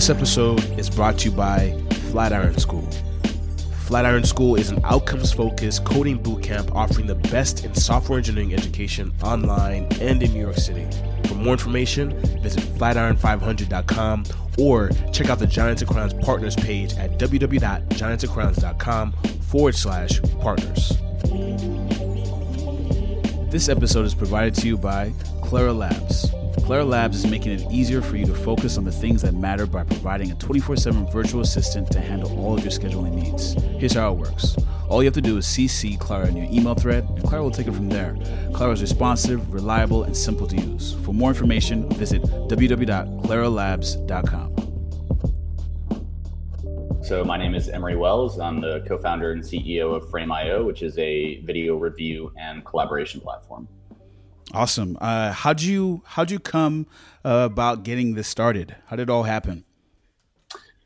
This episode is brought to you by Flatiron School. Flatiron School is an outcomes focused coding bootcamp offering the best in software engineering education online and in New York City. For more information, visit flatiron500.com or check out the Giants and Crowns partners page at www.giantsandcrowns.com forward slash partners. This episode is provided to you by Clara Labs. Clara Labs is making it easier for you to focus on the things that matter by providing a 24 7 virtual assistant to handle all of your scheduling needs. Here's how it works all you have to do is CC Clara in your email thread, and Clara will take it from there. Clara is responsive, reliable, and simple to use. For more information, visit www.claralabs.com. So my name is Emery Wells. I'm the co-founder and CEO of Frame.io, which is a video review and collaboration platform. Awesome. Uh, how'd you how'd you come uh, about getting this started? How did it all happen?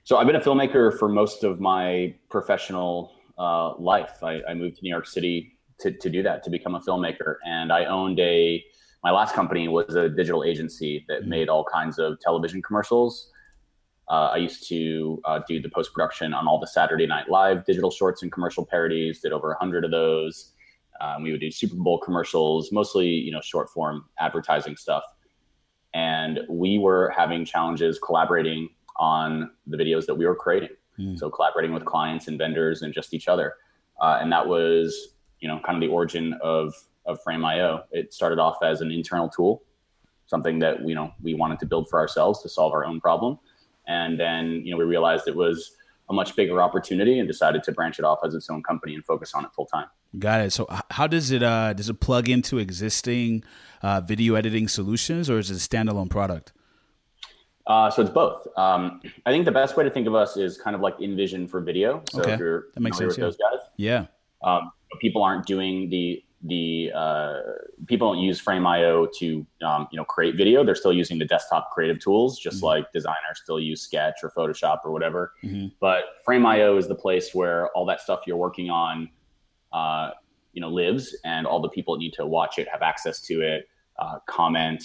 So I've been a filmmaker for most of my professional uh, life. I, I, moved to New York City to, to do that, to become a filmmaker, and I owned a. My last company was a digital agency that mm-hmm. made all kinds of television commercials. Uh, I used to uh, do the post production on all the Saturday Night Live digital shorts and commercial parodies. Did over a hundred of those. Um, we would do Super Bowl commercials, mostly you know short form advertising stuff, and we were having challenges collaborating on the videos that we were creating. Mm. So collaborating with clients and vendors and just each other, uh, and that was you know kind of the origin of of Frame.io. It started off as an internal tool, something that you know we wanted to build for ourselves to solve our own problem, and then you know we realized it was a much bigger opportunity and decided to branch it off as its own company and focus on it full time. Got it. So how does it uh, does it plug into existing uh, video editing solutions, or is it a standalone product? Uh, so it's both. Um, I think the best way to think of us is kind of like InVision for video. So okay. if you're that makes sense, with yeah. those guys, yeah. Um, people aren't doing the the uh, people don't use Frame.io to um, you know create video. They're still using the desktop creative tools, just mm-hmm. like designers still use Sketch or Photoshop or whatever. Mm-hmm. But Frame.io is the place where all that stuff you're working on, uh, you know, lives, and all the people that need to watch it have access to it, uh, comment,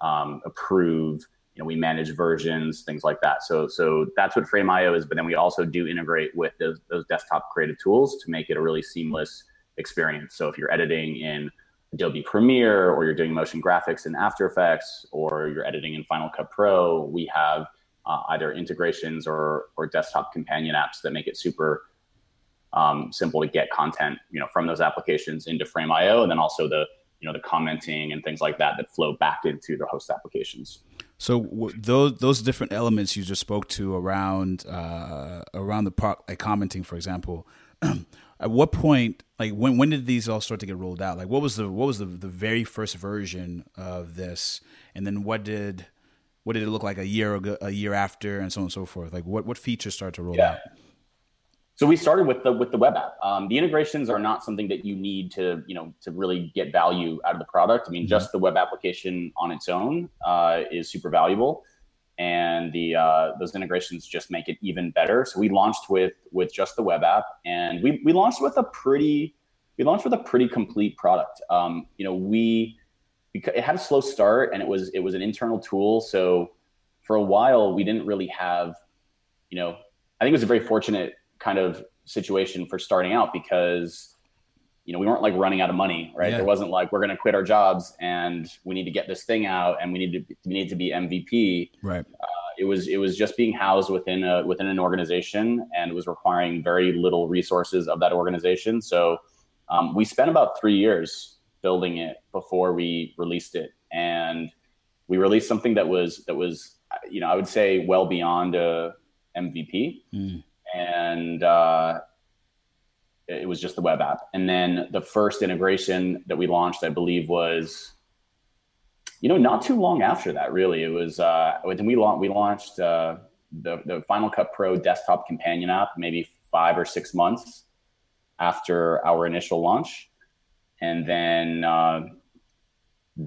um, approve. You know, we manage versions, things like that. So, so that's what Frame.io is. But then we also do integrate with those, those desktop creative tools to make it a really seamless experience. So if you're editing in Adobe Premiere or you're doing motion graphics in After Effects or you're editing in Final Cut Pro, we have uh, either integrations or, or desktop companion apps that make it super um, simple to get content, you know, from those applications into Frame.io, and then also the you know the commenting and things like that that flow back into the host applications. So w- those those different elements you just spoke to around uh, around the pro- like commenting, for example. at what point like when when did these all start to get rolled out? Like what was the what was the, the very first version of this? And then what did what did it look like a year ago a year after and so on and so forth? Like what what features start to roll yeah. out? So we started with the with the web app. Um, the integrations are not something that you need to you know to really get value out of the product. I mean mm-hmm. just the web application on its own uh, is super valuable and the uh, those integrations just make it even better. So we launched with with just the web app, and we we launched with a pretty we launched with a pretty complete product. Um, you know, we it had a slow start, and it was it was an internal tool. So for a while, we didn't really have, you know, I think it was a very fortunate kind of situation for starting out because you know, we weren't like running out of money, right? Yeah. There wasn't like we're going to quit our jobs and we need to get this thing out and we need to we need to be MVP. Right. Uh, it was it was just being housed within a within an organization and it was requiring very little resources of that organization. So um, we spent about three years building it before we released it, and we released something that was that was you know I would say well beyond a MVP. Mm. And uh, it was just the web app. And then the first integration that we launched, I believe, was you know not too long after that. Really, it was uh, when we launched we launched uh, the the Final Cut Pro desktop companion app maybe five or six months after our initial launch, and then. Uh,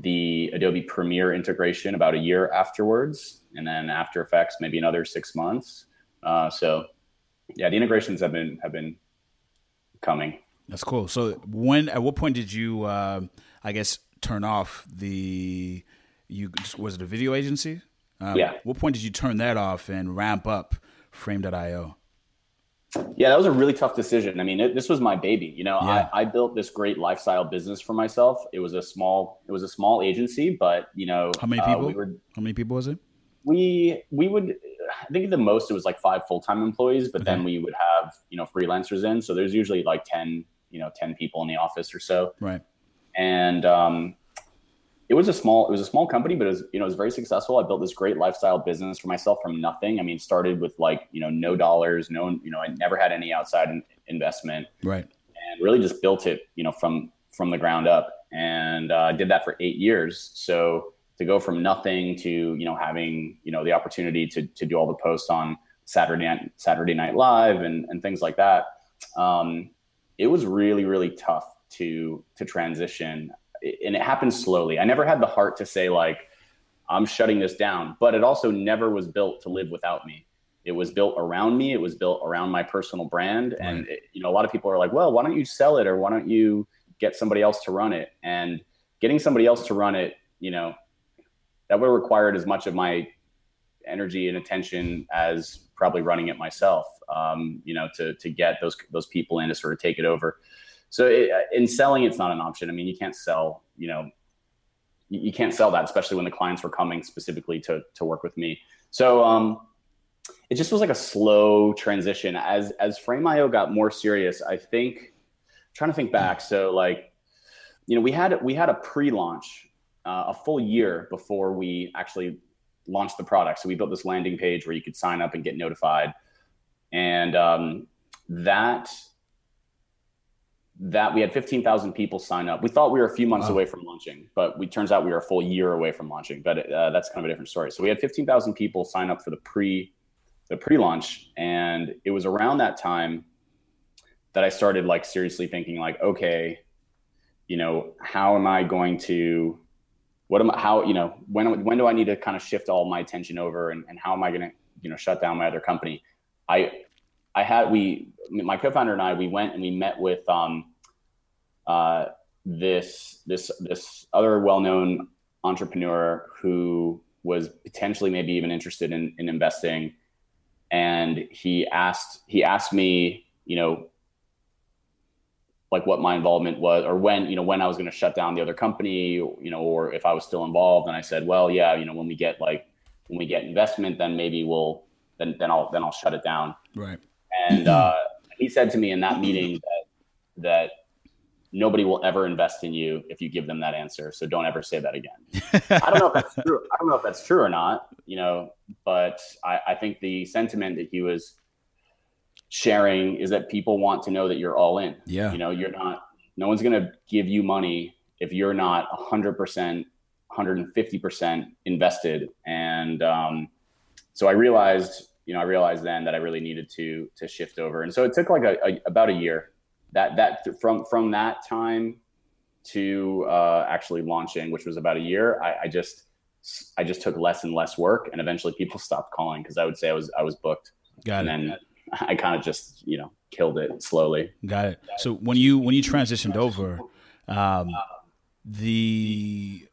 the Adobe Premiere integration about a year afterwards, and then After Effects maybe another six months. Uh, so, yeah, the integrations have been have been coming. That's cool. So when at what point did you uh, I guess turn off the you was it a video agency? Um, yeah. What point did you turn that off and ramp up Frame.io? Yeah, that was a really tough decision. I mean, it, this was my baby. You know, yeah. I, I built this great lifestyle business for myself. It was a small, it was a small agency, but you know, how many people? Uh, we were, how many people was it? We we would, I think the most it was like five full time employees, but okay. then we would have you know freelancers in. So there's usually like ten, you know, ten people in the office or so. Right. And um, it was a small it was a small company but it was you know it was very successful i built this great lifestyle business for myself from nothing i mean started with like you know no dollars no you know i never had any outside in, investment right and really just built it you know from from the ground up and uh, did that for eight years so to go from nothing to you know having you know the opportunity to to do all the posts on saturday night saturday night live and and things like that um, it was really really tough to to transition and it happened slowly. I never had the heart to say like, I'm shutting this down, but it also never was built to live without me. It was built around me. It was built around my personal brand. Right. And, it, you know, a lot of people are like, well, why don't you sell it? Or why don't you get somebody else to run it? And getting somebody else to run it, you know, that would have required as much of my energy and attention as probably running it myself. Um, you know, to, to get those, those people in to sort of take it over. So it, uh, in selling, it's not an option. I mean, you can't sell, you know, you, can't sell that, especially when the clients were coming specifically to, to work with me. So, um, it just was like a slow transition as, as Frame.io got more serious. I think trying to think back. So like, you know, we had, we had a pre-launch, uh, a full year before we actually launched the product. So we built this landing page where you could sign up and get notified. And, um, that that we had 15,000 people sign up. We thought we were a few months wow. away from launching, but we turns out we were a full year away from launching. But uh, that's kind of a different story. So we had 15,000 people sign up for the pre the pre-launch, and it was around that time that I started like seriously thinking like, okay, you know, how am I going to what am I how you know when when do I need to kind of shift all my attention over and, and how am I going to you know shut down my other company? I I had we my co-founder and I we went and we met with um, uh, this this this other well-known entrepreneur who was potentially maybe even interested in, in investing and he asked he asked me you know like what my involvement was or when you know when I was going to shut down the other company you know or if I was still involved and I said well yeah you know when we get like when we get investment then maybe we'll then then I'll then I'll shut it down right and uh, he said to me in that meeting that that nobody will ever invest in you if you give them that answer. So don't ever say that again. I don't know if that's true. I don't know if that's true or not, you know, but I, I think the sentiment that he was sharing is that people want to know that you're all in. Yeah. You know, you're not, no one's going to give you money if you're not 100%, 150% invested. And um, so I realized you know, I realized then that I really needed to to shift over, and so it took like a, a about a year. That that from from that time to uh, actually launching, which was about a year, I, I just I just took less and less work, and eventually people stopped calling because I would say I was I was booked. Got and it. then I kind of just you know killed it slowly. Got it. So when you when you transitioned over, um, the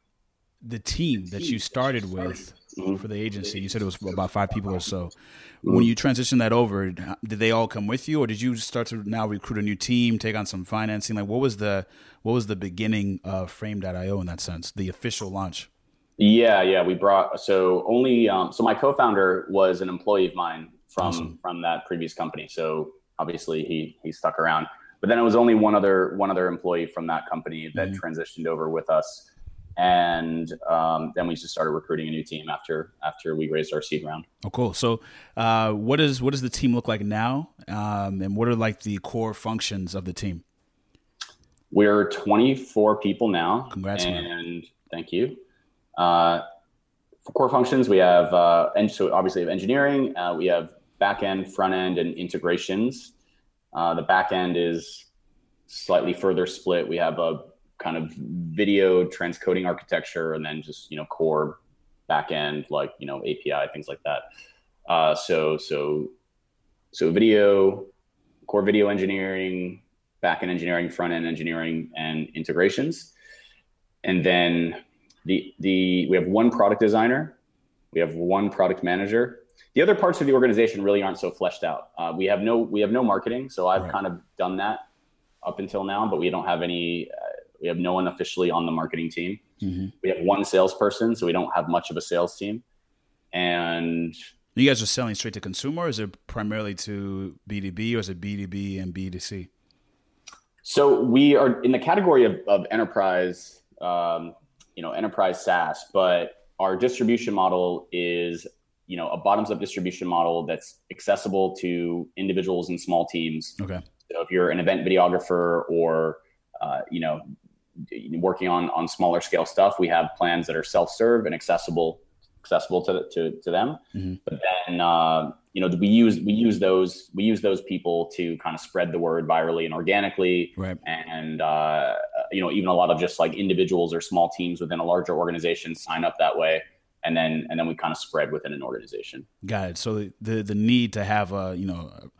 the team that you started with mm-hmm. for the agency? You said it was about five people or so. Mm-hmm. When you transitioned that over, did they all come with you, or did you start to now recruit a new team, take on some financing? Like, what was the what was the beginning of Frame.io in that sense, the official launch? Yeah, yeah, we brought so only um, so my co-founder was an employee of mine from awesome. from that previous company. So obviously he he stuck around, but then it was only one other one other employee from that company that mm-hmm. transitioned over with us and um, then we just started recruiting a new team after after we raised our seed round. Oh, cool. So, uh, what is what does the team look like now, um, and what are like the core functions of the team? We're 24 people now. Congrats, and man. thank you. Uh, for core functions, we have uh, and so obviously have engineering. Uh, we have back end, front end, and integrations. Uh, the back end is slightly further split. We have a kind of video transcoding architecture and then just you know core backend like you know API things like that. Uh, so so so video core video engineering, backend engineering, front end engineering, and integrations, and then the the we have one product designer We have one product manager. The other parts of the organization really aren't so fleshed out. Uh, we have no we have no marketing, so I've right. kind of done that up until now, but we don't have any. Uh, we have no one officially on the marketing team. Mm-hmm. We have one salesperson, so we don't have much of a sales team. And you guys are selling straight to consumer, or is it primarily to B2B, or is it B2B and B2C? So we are in the category of, of enterprise, um, you know, enterprise SaaS, but our distribution model is, you know, a bottoms up distribution model that's accessible to individuals and small teams. Okay. So if you're an event videographer or, uh, you know, working on on smaller scale stuff, we have plans that are self serve and accessible accessible to to, to them. Mm-hmm. But then uh, you know we use we use those we use those people to kind of spread the word virally and organically. Right. And uh, you know even a lot of just like individuals or small teams within a larger organization sign up that way. And then, and then we kind of spread within an organization. Got it. So the the need to have a you know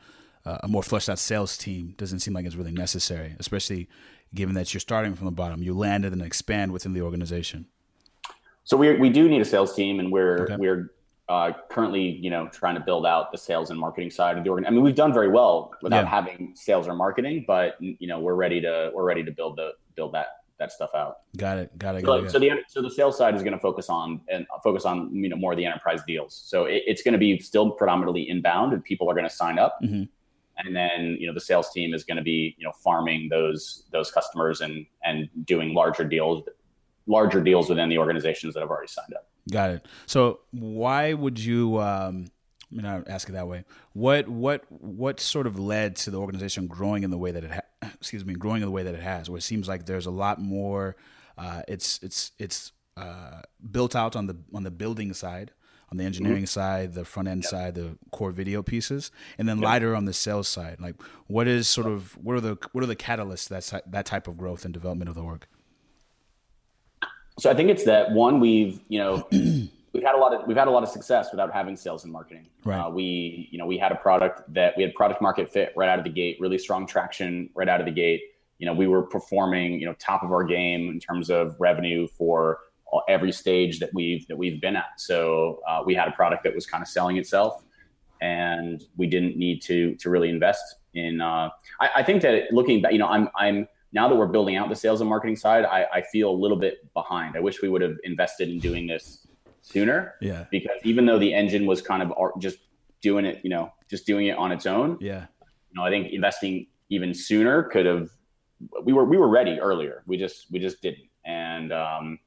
a more fleshed out sales team doesn't seem like it's really necessary, especially given that you're starting from the bottom. You landed and then expand within the organization. So we we do need a sales team, and we're okay. we're uh, currently you know trying to build out the sales and marketing side of the organ. I mean, we've done very well without yeah. having sales or marketing, but you know we're ready to we're ready to build the build that that stuff out. Got it. Got it. Got so, it, so the so the sales side is going to focus on and focus on you know more of the enterprise deals. So it, it's going to be still predominantly inbound, and people are going to sign up. Mm-hmm. And then you know the sales team is going to be you know farming those those customers and and doing larger deals larger deals within the organizations that have already signed up. Got it. So why would you? Um, mean, I'll ask it that way. What what what sort of led to the organization growing in the way that it ha- excuse me growing in the way that it has? Where it seems like there's a lot more. Uh, it's it's it's uh, built out on the on the building side, on the engineering mm-hmm. side, the front end yep. side, the core video pieces, and then yep. lighter on the sales side. Like, what is sort of what are the what are the catalysts that that type of growth and development of the work? So I think it's that one we've you know we've had a lot of we've had a lot of success without having sales and marketing. Right. Uh, we you know we had a product that we had product market fit right out of the gate, really strong traction right out of the gate. You know we were performing you know top of our game in terms of revenue for every stage that we've that we've been at. So uh, we had a product that was kind of selling itself, and we didn't need to to really invest in. Uh, I, I think that looking back, you know, I'm I'm now that we're building out the sales and marketing side, I, I feel a little bit behind. I wish we would have invested in doing this sooner. Yeah. Because even though the engine was kind of just doing it, you know, just doing it on its own. Yeah. You know, I think investing even sooner could have. We were we were ready earlier. We just we just didn't. And um,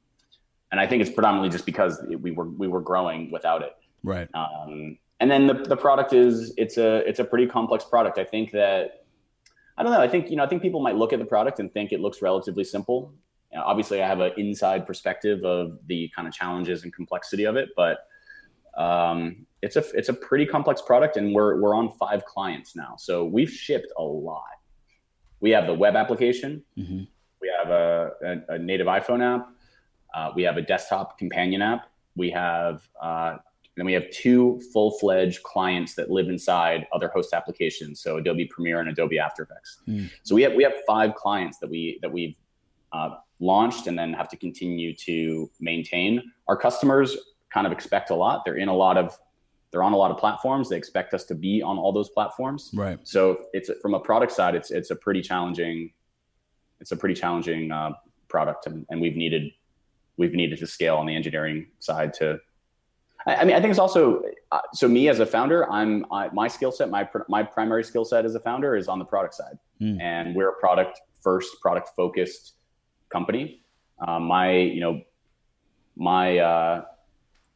and I think it's predominantly just because we were we were growing without it. Right. Um, and then the the product is it's a it's a pretty complex product. I think that I don't know. I think you know. I think people might look at the product and think it looks relatively simple. You know, obviously, I have an inside perspective of the kind of challenges and complexity of it, but um, it's a it's a pretty complex product, and we're we're on five clients now, so we've shipped a lot. We have the web application. Mm-hmm. We have a, a, a, native iPhone app. Uh, we have a desktop companion app. We have uh, then we have two full-fledged clients that live inside other host applications, so Adobe Premiere and Adobe After Effects. Mm. So we have we have five clients that we that we've uh, launched and then have to continue to maintain. Our customers kind of expect a lot. They're in a lot of they're on a lot of platforms. They expect us to be on all those platforms. Right. So it's from a product side, it's it's a pretty challenging it's a pretty challenging uh, product, and, and we've needed we've needed to scale on the engineering side to I, mean, I think it's also uh, so. Me as a founder, I'm I, my skill set, my my primary skill set as a founder is on the product side, mm. and we're a product first, product focused company. Um, my you know my uh,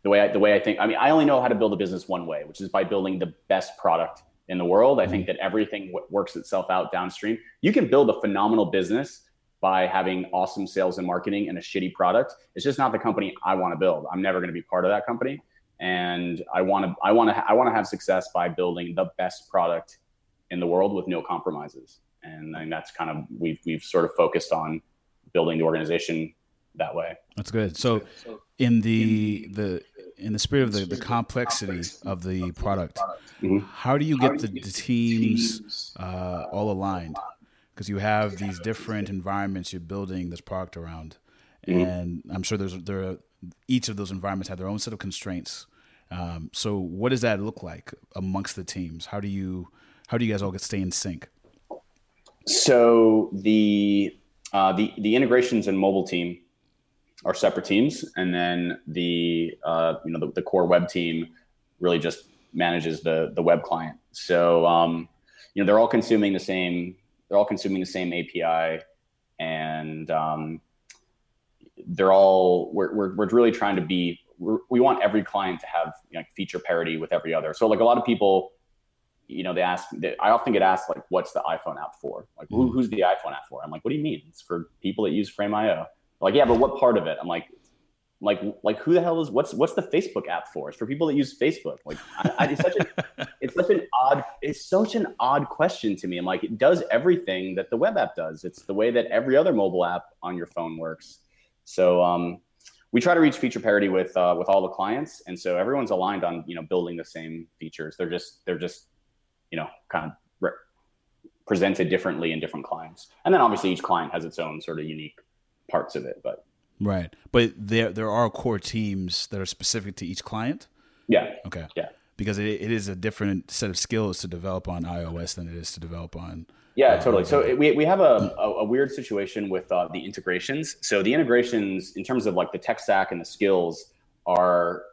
the way I, the way I think. I mean, I only know how to build a business one way, which is by building the best product in the world. I think hmm. that everything w- works itself out downstream. You can build a phenomenal business by having awesome sales and marketing and a shitty product. It's just not the company I want to build. I'm never going to be part of that company and I want to I want to I want to have success by building the best product in the world with no compromises. And I mean, that's kind of we've we've sort of focused on building the organization that way. That's good. So in the the in the spirit of the, the complexity of the product, mm-hmm. how do you get the, the teams uh, all aligned? Because you have these different environments you're building this product around, mm-hmm. and I'm sure there's there are, each of those environments have their own set of constraints Um, so what does that look like amongst the teams? How do you how do you guys all get stay in sync? So the uh, the the integrations and mobile team are separate teams, and then the uh, you know the, the, core web team really just manages the the web client. So um, you know they're all consuming the same they're all consuming the same API, and um, they're all we're, we're, we're really trying to be we want every client to have you know, feature parity with every other. So like a lot of people, you know, they ask. They, I often get asked like, "What's the iPhone app for?" Like, who, mm. who's the iPhone app for? I'm like, "What do you mean? It's for people that use Frame.io." Like, yeah, but what part of it? I'm like, like, like who the hell is what's what's the Facebook app for? It's for people that use Facebook. Like, I, I, it's such a it's such an odd it's such an odd question to me. I'm like, it does everything that the web app does. It's the way that every other mobile app on your phone works. So um, we try to reach feature parity with uh, with all the clients, and so everyone's aligned on you know building the same features. They're just they're just you know kind of re- presented differently in different clients, and then obviously each client has its own sort of unique parts of it. But right, but there there are core teams that are specific to each client. Yeah. Okay. Yeah. Because it, it is a different set of skills to develop on iOS than it is to develop on yeah, uh, totally. So we, we have a, a, a weird situation with uh, the integrations. So the integrations, in terms of like the tech stack and the skills, are,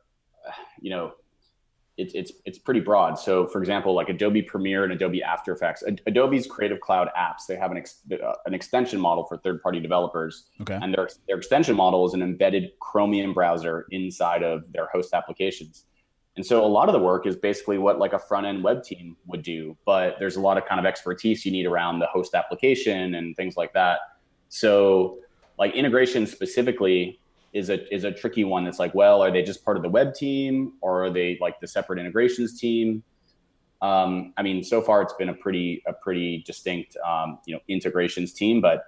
you know, it's it's it's pretty broad. So for example, like Adobe Premiere and Adobe After Effects, Adobe's Creative Cloud apps, they have an ex, uh, an extension model for third party developers, okay. and their their extension model is an embedded Chromium browser inside of their host applications. And so a lot of the work is basically what like a front end web team would do, but there's a lot of kind of expertise you need around the host application and things like that. So like integration specifically is a is a tricky one. That's like, well, are they just part of the web team or are they like the separate integrations team? Um, I mean, so far it's been a pretty a pretty distinct um, you know integrations team, but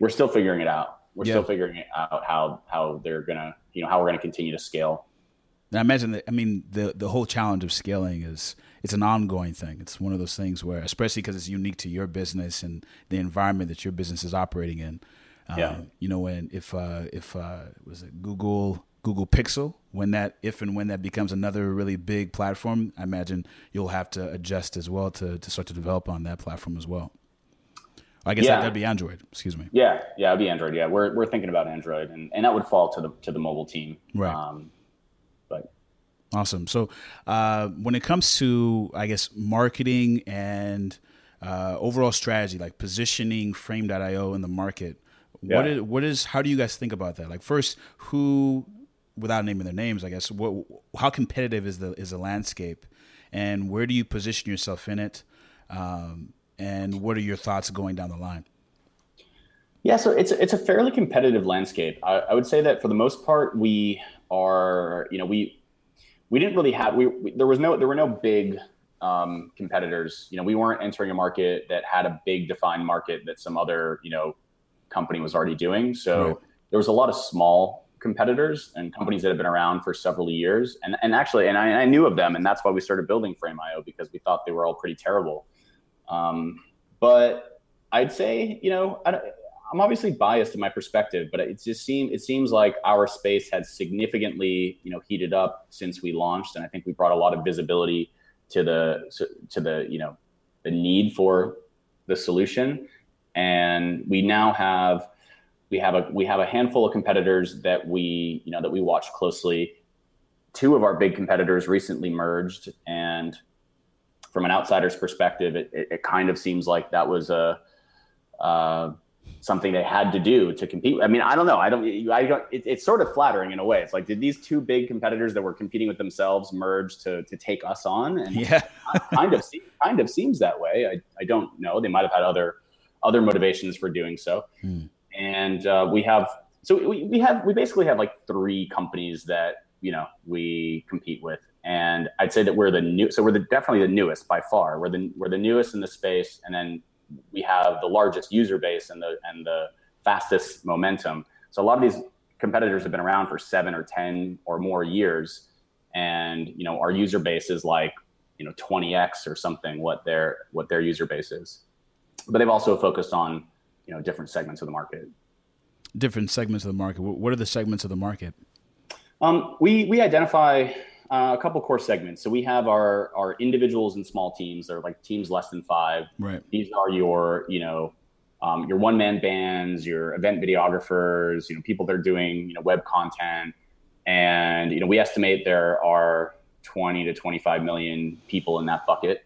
we're still figuring it out. We're yeah. still figuring it out how how they're gonna you know how we're gonna continue to scale. And I imagine that. I mean, the the whole challenge of scaling is it's an ongoing thing. It's one of those things where, especially because it's unique to your business and the environment that your business is operating in. Um, yeah. You know, when if uh, if uh, was it Google Google Pixel when that if and when that becomes another really big platform, I imagine you'll have to adjust as well to to start to develop on that platform as well. I guess yeah. that, would be Android. Excuse me. Yeah, yeah, it'd be Android. Yeah, we're we're thinking about Android, and, and that would fall to the to the mobile team. Right. Um, Awesome. So, uh, when it comes to, I guess, marketing and uh, overall strategy, like positioning Frame.io in the market, yeah. what is, what is, how do you guys think about that? Like, first, who, without naming their names, I guess, what, how competitive is the is the landscape, and where do you position yourself in it, um, and what are your thoughts going down the line? Yeah, so it's it's a fairly competitive landscape. I, I would say that for the most part, we are, you know, we we didn't really have we, we, there was no there were no big um, competitors. You know, we weren't entering a market that had a big defined market that some other you know company was already doing. So right. there was a lot of small competitors and companies that have been around for several years. And and actually, and I, I knew of them, and that's why we started building Frame.io because we thought they were all pretty terrible. Um, but I'd say, you know, I, I'm obviously biased in my perspective, but it just seems it seems like our space has significantly you know heated up since we launched, and I think we brought a lot of visibility to the to the you know the need for the solution, and we now have we have a we have a handful of competitors that we you know that we watch closely. Two of our big competitors recently merged, and from an outsider's perspective, it, it, it kind of seems like that was a uh, something they had to do to compete. I mean, I don't know. I don't. I don't. It, it's sort of flattering in a way. It's like, did these two big competitors that were competing with themselves merge to to take us on? And yeah, kind of kind of seems that way. I I don't know. They might have had other other motivations for doing so. Hmm. And uh, we have so we, we have we basically have like three companies that you know we compete with. And I'd say that we're the new, so we're the, definitely the newest by far. We're the we're the newest in the space, and then we have the largest user base and the and the fastest momentum. So a lot of these competitors have been around for seven or ten or more years, and you know our user base is like you know 20x or something what their what their user base is. But they've also focused on you know different segments of the market. Different segments of the market. What are the segments of the market? Um, we we identify uh, a couple core segments. So we have our our individuals and small teams. They're like teams less than five. Right. These are your you know um, your one man bands, your event videographers, you know people that are doing you know web content, and you know we estimate there are 20 to 25 million people in that bucket.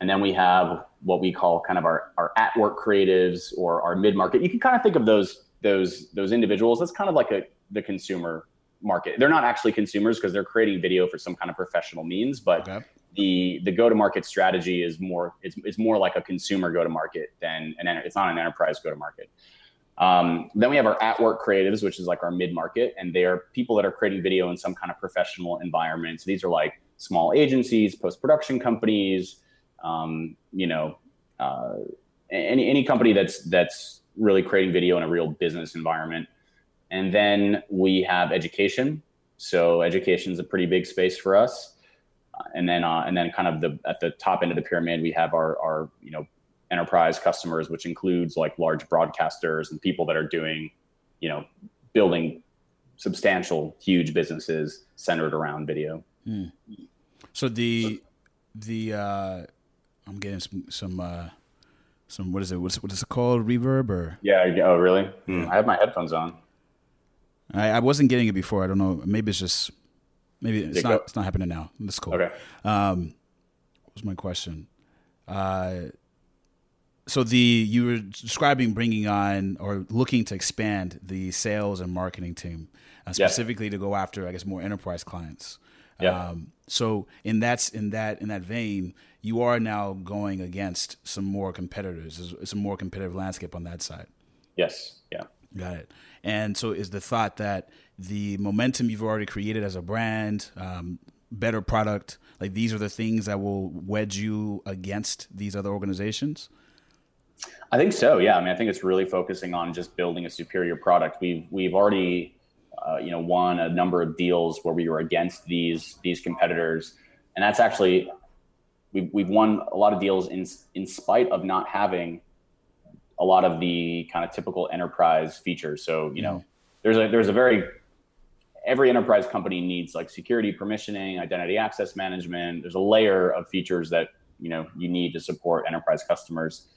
And then we have what we call kind of our, our at work creatives or our mid market. You can kind of think of those those those individuals. That's kind of like a the consumer market. They're not actually consumers because they're creating video for some kind of professional means, but okay. the the go to market strategy is more it's, it's more like a consumer go to market than an it's not an enterprise go to market. Um, then we have our at work creatives, which is like our mid market, and they are people that are creating video in some kind of professional environment. So these are like small agencies, post production companies, um, you know, uh, any any company that's that's really creating video in a real business environment. And then we have education. So education is a pretty big space for us. Uh, and then uh, and then kind of the at the top end of the pyramid, we have our our you know enterprise customers, which includes like large broadcasters and people that are doing, you know, building substantial, huge businesses centered around video. Hmm. So the the uh, I'm getting some some uh, some what is it? What's what is it called? Reverb or yeah? Oh, really? Hmm. I have my headphones on. I, I wasn't getting it before. I don't know. Maybe it's just maybe it's not. It's not happening now. That's cool. Okay. Um, what was my question? Uh, so the you were describing bringing on or looking to expand the sales and marketing team uh, specifically yeah. to go after, I guess, more enterprise clients. Yeah. Um, so in that's in that in that vein, you are now going against some more competitors. It's, a more competitive landscape on that side. Yes. Yeah. Got it. And so is the thought that the momentum you've already created as a brand, um, better product, like these are the things that will wedge you against these other organizations? I think so. Yeah. I mean, I think it's really focusing on just building a superior product. We've we've already uh, you know won a number of deals where we were against these these competitors, and that's actually we've we've won a lot of deals in in spite of not having a lot of the kind of typical enterprise features. So you know, there's a there's a very every enterprise company needs like security permissioning, identity access management. There's a layer of features that you know you need to support enterprise customers,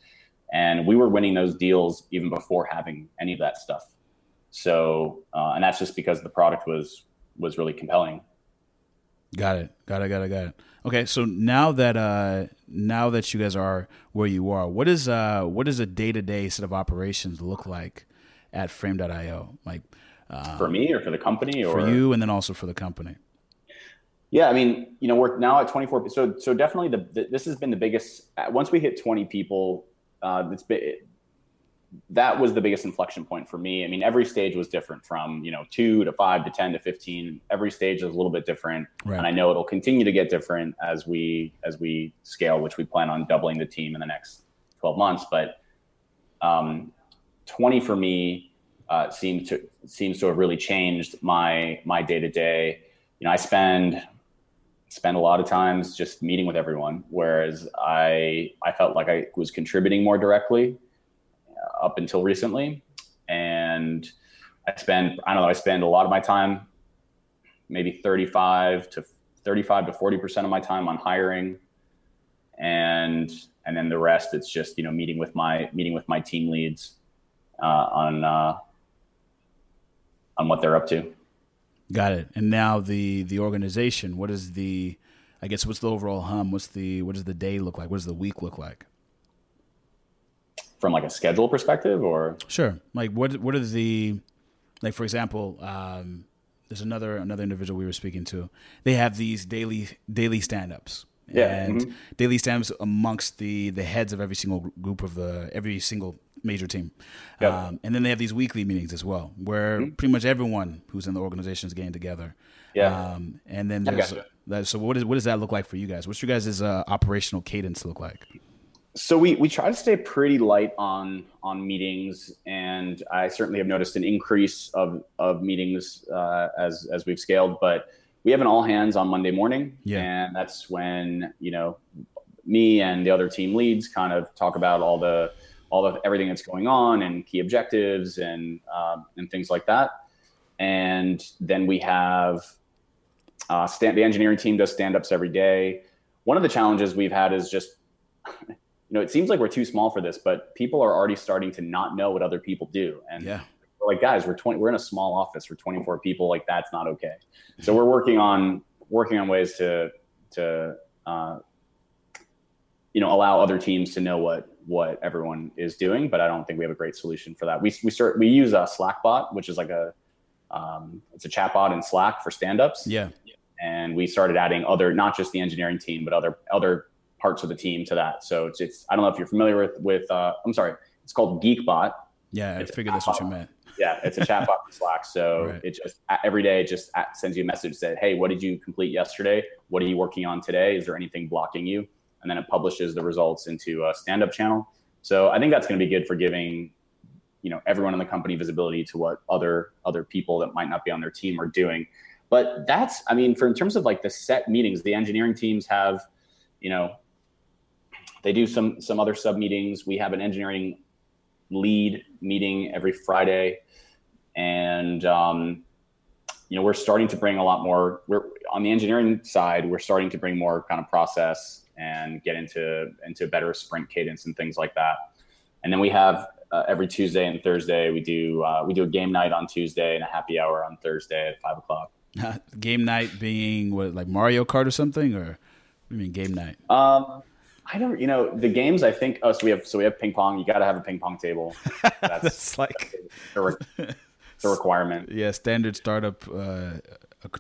and we were winning those deals even before having any of that stuff. So, uh, and that's just because the product was was really compelling. Got it. Got it. Got it. Got it. Okay, so now that uh, now that you guys are where you are, what is uh, what does a day to day set of operations look like at Frame.io? Like uh, for me or for the company or for you, and then also for the company. Yeah, I mean, you know, we're now at 24. So, so definitely the, the this has been the biggest. Once we hit 20 people, uh, it's been, that was the biggest inflection point for me. I mean, every stage was different from, you know, two to five to 10 to 15. Every stage is a little bit different. Right. And I know it'll continue to get different as we, as we scale, which we plan on doubling the team in the next 12 months. But, um, 20 for me, uh, seems to, seems to have really changed my, my day to day. You know, I spend, spend a lot of times just meeting with everyone, whereas I, I felt like I was contributing more directly up until recently. And I spend, I don't know, I spend a lot of my time, maybe 35 to 35 to 40% of my time on hiring. And, and then the rest, it's just, you know, meeting with my, meeting with my team leads uh, on, uh, on what they're up to. Got it. And now the, the organization, what is the, I guess, what's the overall hum? What's the, what does the day look like? What does the week look like? From like a schedule perspective or? Sure. Like what what are the like for example um, there's another another individual we were speaking to. They have these daily daily stand-ups. Yeah. and mm-hmm. daily stand-ups amongst the the heads of every single group of the every single major team. Yep. um, and then they have these weekly meetings as well where mm-hmm. pretty much everyone who's in the organization is getting together. Yeah. Um, and then there's that, so what, is, what does that look like for you guys? What's your guys' uh, operational cadence look like so we we try to stay pretty light on on meetings, and I certainly have noticed an increase of of meetings uh, as as we've scaled. But we have an all hands on Monday morning, yeah. and that's when you know me and the other team leads kind of talk about all the all of everything that's going on and key objectives and um, and things like that. And then we have uh, stand, the engineering team does stand ups every day. One of the challenges we've had is just, you know, it seems like we're too small for this, but people are already starting to not know what other people do. And yeah. we're like, guys, we're 20, we're in a small office for 24 people. Like that's not okay. So we're working on, working on ways to, to, uh, you know, allow other teams to know what, what everyone is doing, but I don't think we have a great solution for that. We, we start, we use a Slack bot, which is like a, um, it's a chatbot in Slack for stand-ups. Yeah. And we started adding other, not just the engineering team, but other other parts of the team to that. So it's, it's I don't know if you're familiar with with. Uh, I'm sorry, it's called Geekbot. Yeah, It's I a figured that's what you meant. Yeah, it's a chatbot in Slack. So Right. it just every day it just sends you a message that hey, what did you complete yesterday? What are you working on today? Is there anything blocking you? And then it publishes the results into a stand-up channel. So I think that's going to be good for giving you know everyone in the company visibility to what other other people that might not be on their team are doing. But that's I mean, for in terms of like the set meetings, the engineering teams have, you know, they do some some other sub meetings. We have an engineering lead meeting every Friday, and um, you know we're starting to bring a lot more. We're on the engineering side. We're starting to bring more kind of process and get into into better sprint cadence and things like that. And then we have uh, every Tuesday and Thursday we do uh, we do a game night on Tuesday and a happy hour on Thursday at five o'clock. game night being what, like Mario Kart or something, or what do you mean game night? Um, I don't, you know, the games. I think. Oh, so we have so we have ping pong. You got to have a ping pong table. That's That's like the, re- requirement. yeah, standard startup uh,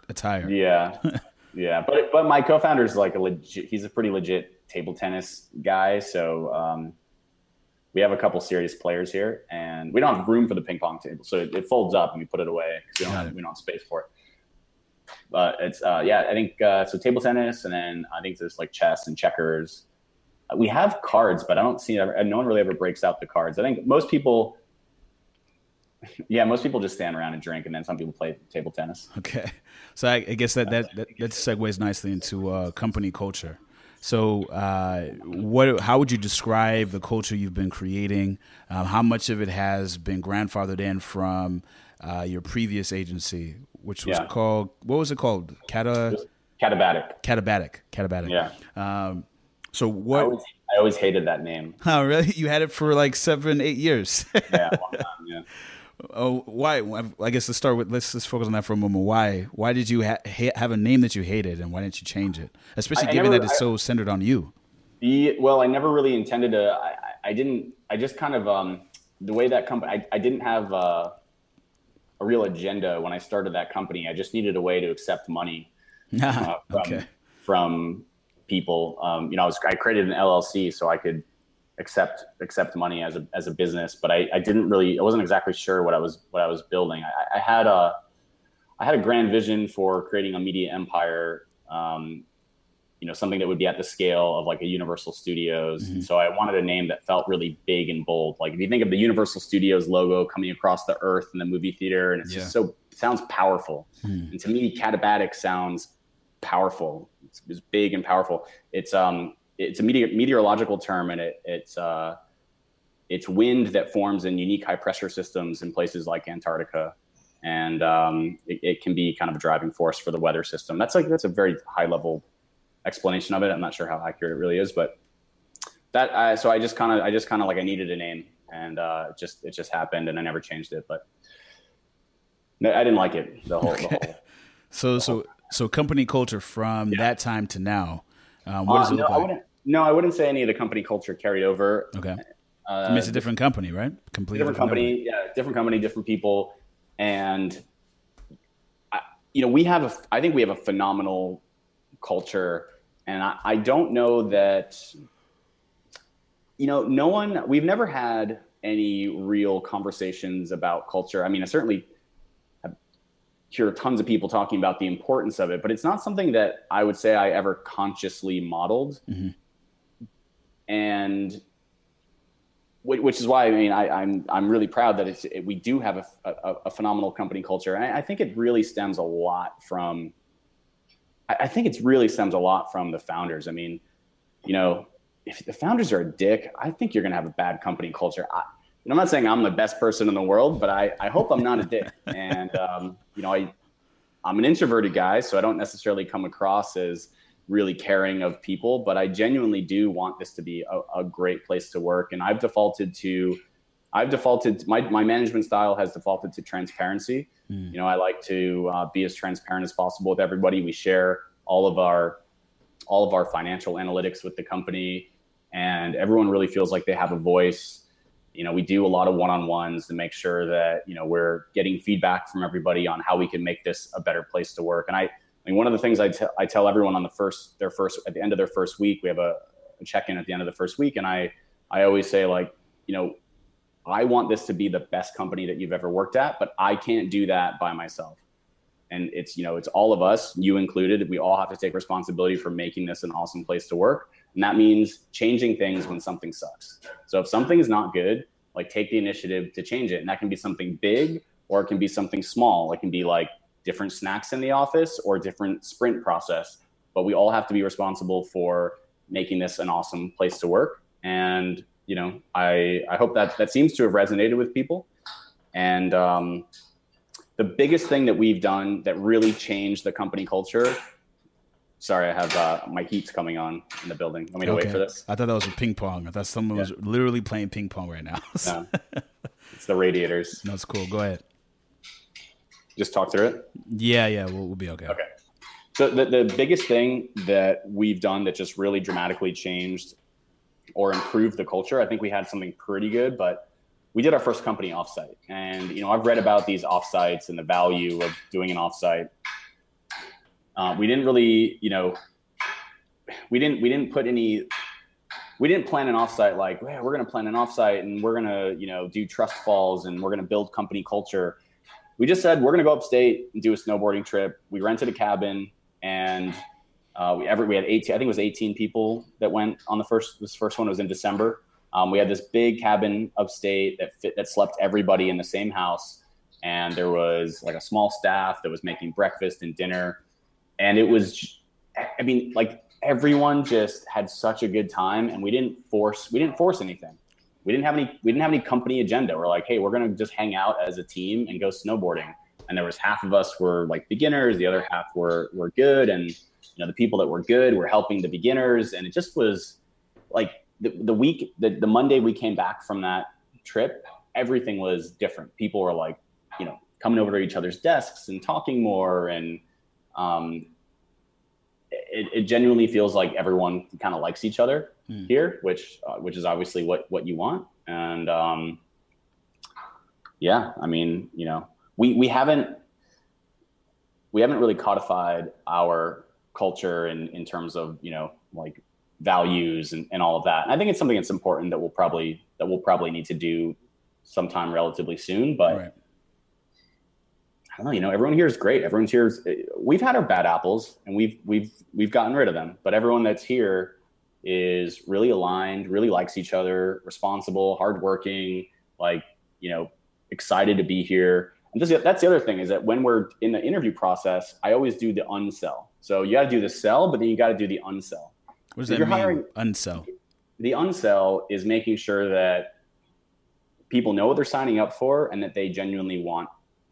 attire. Yeah, yeah. But but my co-founder is like a legit. He's a pretty legit table tennis guy. So um, we have a couple serious players here, and we don't have room for the ping pong table, so it, it folds up and we put it away because we don't have, we don't have space for it. But it's uh, yeah, I think uh, so. Table tennis, and then I think there's like chess and checkers. We have cards, but I don't see ever. No one really ever breaks out the cards. I think most people. Yeah, most people just stand around and drink, and then some people play table tennis. Okay, so I, I guess that that, that that segues nicely into uh, company culture. So, uh, what? How would you describe the culture you've been creating? Um, how much of it has been grandfathered in from uh, your previous agency, which was Yeah. called what was it called? Cata Katabatic. Katabatic. Katabatic. Yeah. Um, so I what? always, I always hated that name. Oh, really? You had it for like seven, eight years. Yeah, long time, yeah. oh, why? I guess let's start with let's just focus on that for a moment. Why? Why did you ha- ha- have a name that you hated, and why didn't you change it? Especially I- I given never- that it's so centered on you. The, well, I never really intended to. I, I- I didn't. I just kind of um, the way that company. I, I didn't have uh, a real agenda when I started that company. I just needed a way to accept money uh, from, okay. from people. Um, you know, I was I created an LLC so I could accept accept money as a as a business, but I, I didn't really I wasn't exactly sure what I was what I was building. I, I had a I had a grand vision for creating a media empire. Um, you know, something that would be at the scale of like a Universal Studios. Mhm. And so I wanted a name that felt really big and bold. Like if you think of the Universal Studios logo coming across the earth in the movie theater, and it's Yeah. just so sounds powerful. Hmm. And to me, katabatic sounds powerful. It's, it's big and powerful. It's um it's a meteor, meteorological term, and it it's uh it's wind that forms in unique high pressure systems in places like Antarctica, and um, it, it can be kind of a driving force for the weather system. That's like that's a very high level explanation of it. I'm not sure how accurate it really is, but that I, so I just kind of I just kind of like I needed a name, and uh, it just it just happened, and I never changed it, but. I didn't like it. The whole, the whole So, so, so, company culture from that time to now. Um, what does Uh, it no, look I like? wouldn't. No, I wouldn't say any of the company culture carried over. Okay, Uh, I mean, it's a different company, right? Completely different company, yeah, different company, different people, and I, you know, we have a. I think we have a phenomenal culture, and I, I don't know that. You know, no one. We've never had any real conversations about culture. I mean, I certainly hear tons of people talking about the importance of it, but it's not something that I would say I ever consciously modeled. Mhm. And which is why I mean I, I'm I'm really proud that it's it, we do have a, a, a phenomenal company culture, and I, I think it really stems a lot from. I, I think it's really stems a lot from the founders. I mean, you know, if the founders are a dick, I think you're going to have a bad company culture. I, and I'm not saying I'm the best person in the world, but I, I hope I'm not a dick. And um, you know, I I'm an introverted guy, so I don't necessarily come across as really caring of people, but I genuinely do want this to be a, a great place to work. And I've defaulted to, I've defaulted, my, my management style has defaulted to transparency. Mm. You know, I like to uh, be as transparent as possible with everybody. We share all of our, all of our financial analytics with the company and everyone really feels like they have a voice. You know, we do a lot of one-on-ones to make sure that, you know, we're getting feedback from everybody on how we can make this a better place to work. And I, I mean, one of the things I, t- I tell everyone on the first, their first, at the end of their first week, we have a, a check in at the end of the first week. And I, I always say, like, you know, I want this to be the best company that you've ever worked at, but I can't do that by myself. And it's, you know, it's all of us, you included. We all have to take responsibility for making this an awesome place to work. And that means changing things when something sucks. So if something is not good, like take the initiative to change it. And that can be something big or it can be something small. It can be like, different snacks in the office or different sprint process. But we all have to be responsible for making this an awesome place to work. And you know, I I hope that that seems to have resonated with people. And um, the biggest thing that we've done that really changed the company culture. Sorry, I have uh, my heat's coming on in the building. Want me to okay. wait for this? I thought that was a ping pong. I thought someone yeah. was literally playing ping pong right now. no, it's the radiators. That's cool. Go ahead just talk through it? Yeah, yeah, we'll, we'll be okay. Okay. So the, the biggest thing that we've done that just really dramatically changed or improved the culture, I think we had something pretty good, but we did our first company offsite. And, you know, I've read about these offsites and the value of doing an offsite. Uh, we didn't really, you know, we didn't, we didn't put any, we didn't plan an offsite like, well, we're going to plan an offsite and we're going to, you know, do trust falls and we're going to build company culture we just said we're going to go upstate and do a snowboarding trip. We rented a cabin and uh, we ever we had 18. I think it was 18 people that went on the first. This first one was in December. Um, we had this big cabin upstate that fit that slept everybody in the same house, and there was like a small staff that was making breakfast and dinner, and it was, I mean, like everyone just had such a good time, and we didn't force we didn't force anything we didn't have any we didn't have any company agenda. We're like, hey, we're gonna just hang out as a team and go snowboarding. And there was half of us were like beginners, the other half were were good, and you know the people that were good were helping the beginners, and it just was like the, the week the, the Monday we came back from that trip, everything was different. People were like, you know, coming over to each other's desks and talking more, and um, it, it genuinely feels like everyone kind of likes each other mm. here, which uh, which is obviously what what you want. And um, yeah, I mean, you know, we we haven't we haven't really codified our culture in in terms of you know like values and, and all of that. And I think it's something that's important that we'll probably that we'll probably need to do sometime relatively soon. But right. I don't know, you know, everyone here is great. Everyone's here. Is, eh, we've had our bad apples and we've we've we've gotten rid of them. But everyone that's here is really aligned, really likes each other, responsible, hardworking, like, you know, excited to be here. And this, that's the other thing is that when we're in the interview process, I always do the unsell. So you got to do the sell, but then you got to do the unsell. What does that mean? Hiring, unsell. The unsell is making sure that people know what they're signing up for and that they genuinely want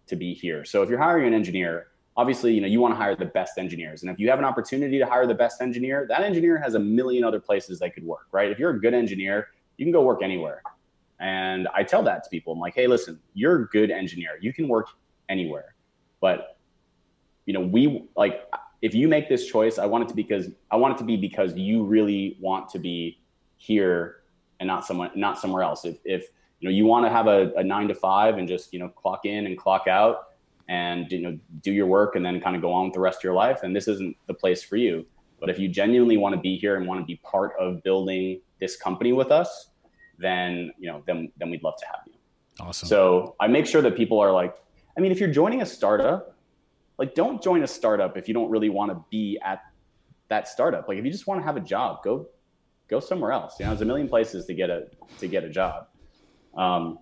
to be here. So if you're hiring an engineer, obviously, you know, you want to hire the best engineers. And if you have an opportunity to hire the best engineer, that engineer has a million other places they could work, right? If you're a good engineer, you can go work anywhere. And I tell that to people. I'm like, hey, listen, you're a good engineer. You can work anywhere. But, you know, we like if you make this choice, I want it to because I want it to be because you really want to be here and not someone not somewhere else. If if you know you want to have a, a nine to five and just, you know, clock in and clock out, and you know do your work and then kind of go on with the rest of your life. And this isn't the place for you. But if you genuinely want to be here and want to be part of building this company with us then you know then then we'd love to have you. Awesome. So i make sure that people are like i mean if you're joining a startup like don't join a startup if you don't really want to be at that startup. Like if you just want to have a job go go somewhere else. You know there's a million places to get a to get a job um,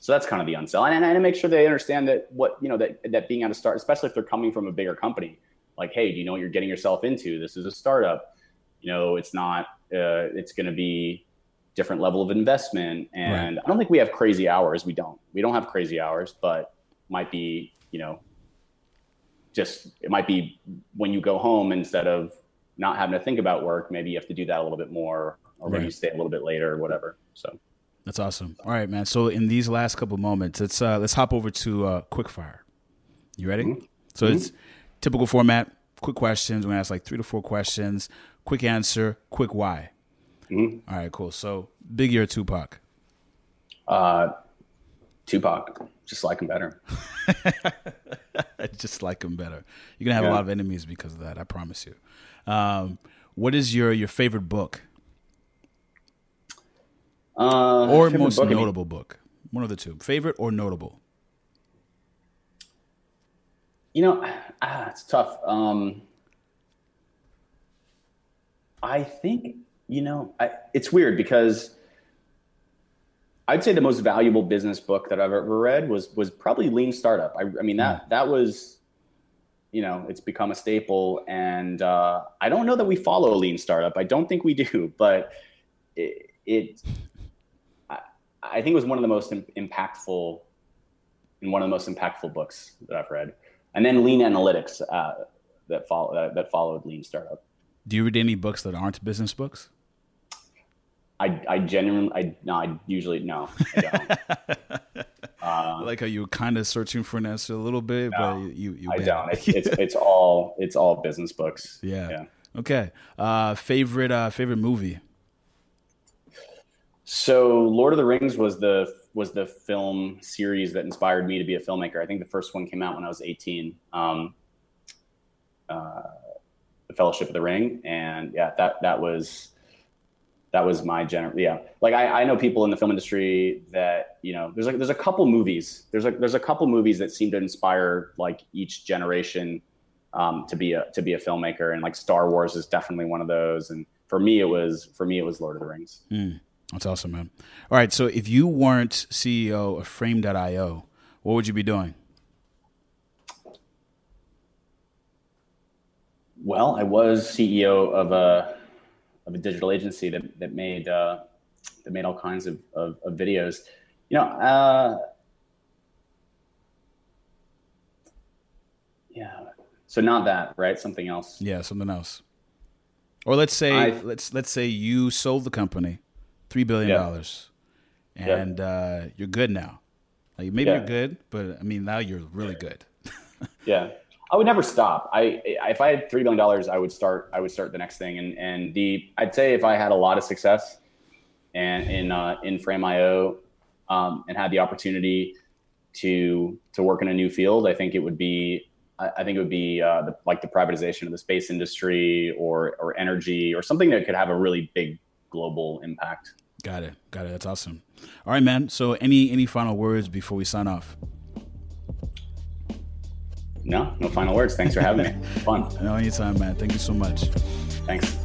so that's kind of the unsell, and, and I make sure they understand that what you know that that being at a start, especially if they're coming from a bigger company, like hey, do you know what you're getting yourself into? This is a startup. You know, it's not. Uh, it's going to be different level of investment, and right. I don't think we have crazy hours. We don't. We don't have crazy hours, but might be you know just it might be when you go home instead of not having to think about work, maybe you have to do that a little bit more, or maybe you stay a little bit later or whatever. So that's awesome. All right, man. So in these last couple moments, let's uh, let's hop over to uh, quick fire. You ready? Mm-hmm. So mm-hmm. it's typical format. Quick questions. We're gonna ask like three to four questions. Quick answer. Quick why. Mm-hmm. All right, cool. So Biggie or Tupac? Uh, Tupac. Just like him better. just like him better. You're gonna have yeah. a lot of enemies because of that. I promise you. Um, what is your your favorite book? Uh, or most book, notable book? One of the two. Favorite or notable? You know, ah, it's tough. Um, I think you know, I, it's weird because I'd say the most valuable business book that I've ever read was was probably Lean Startup. I, I mean that mm. that was, you know, it's become a staple, and uh, I don't know that we follow Lean Startup. I don't think we do, but it, it I, think it was one of the most impactful, and one of the most impactful books that I've read. And then Lean Analytics uh, that follow that, that followed Lean Startup. Do you read any books that aren't business books? I, I genuinely, I no, I usually no. I uh, like how you were kind of searching for an answer a little bit, no, but you, you I don't. It's, it's, it's all it's all business books. Yeah. yeah. Okay. Uh, favorite uh, favorite movie. So, Lord of the Rings was the was the film series that inspired me to be a filmmaker. I think the first one came out when I was eighteen. Um, uh, the Fellowship of the Ring, and yeah, that that was that was my general yeah like I, I know people in the film industry that you know there's like there's a couple movies there's like there's a couple movies that seem to inspire like each generation um, to be a to be a filmmaker and like Star Wars is definitely one of those and for me it was for me it was Lord of the Rings. Mm, that's awesome, man. All right, so if you weren't CEO of Frame.io, what would you be doing? Well, I was CEO of a of a digital agency that that made uh, that made all kinds of, of, of videos. You know, uh, yeah. So not that, right? Something else. Yeah, something else. Or let's say I, let's let's say you sold the company, three billion dollars, yeah. and yeah. Uh, you're good now. Like maybe yeah. you're good, but I mean now you're really good. yeah. I would never stop. I if I had three billion dollars, I would start. I would start the next thing. And and the I'd say if I had a lot of success, and in uh, in Frame.io, um, and had the opportunity to to work in a new field, I think it would be. I think it would be uh, the, like the privatization of the space industry or or energy or something that could have a really big global impact. Got it. Got it. That's awesome. All right, man. So any any final words before we sign off? No, no final words. Thanks for having me. Fun. No, anytime, man. Thank you so much. Thanks.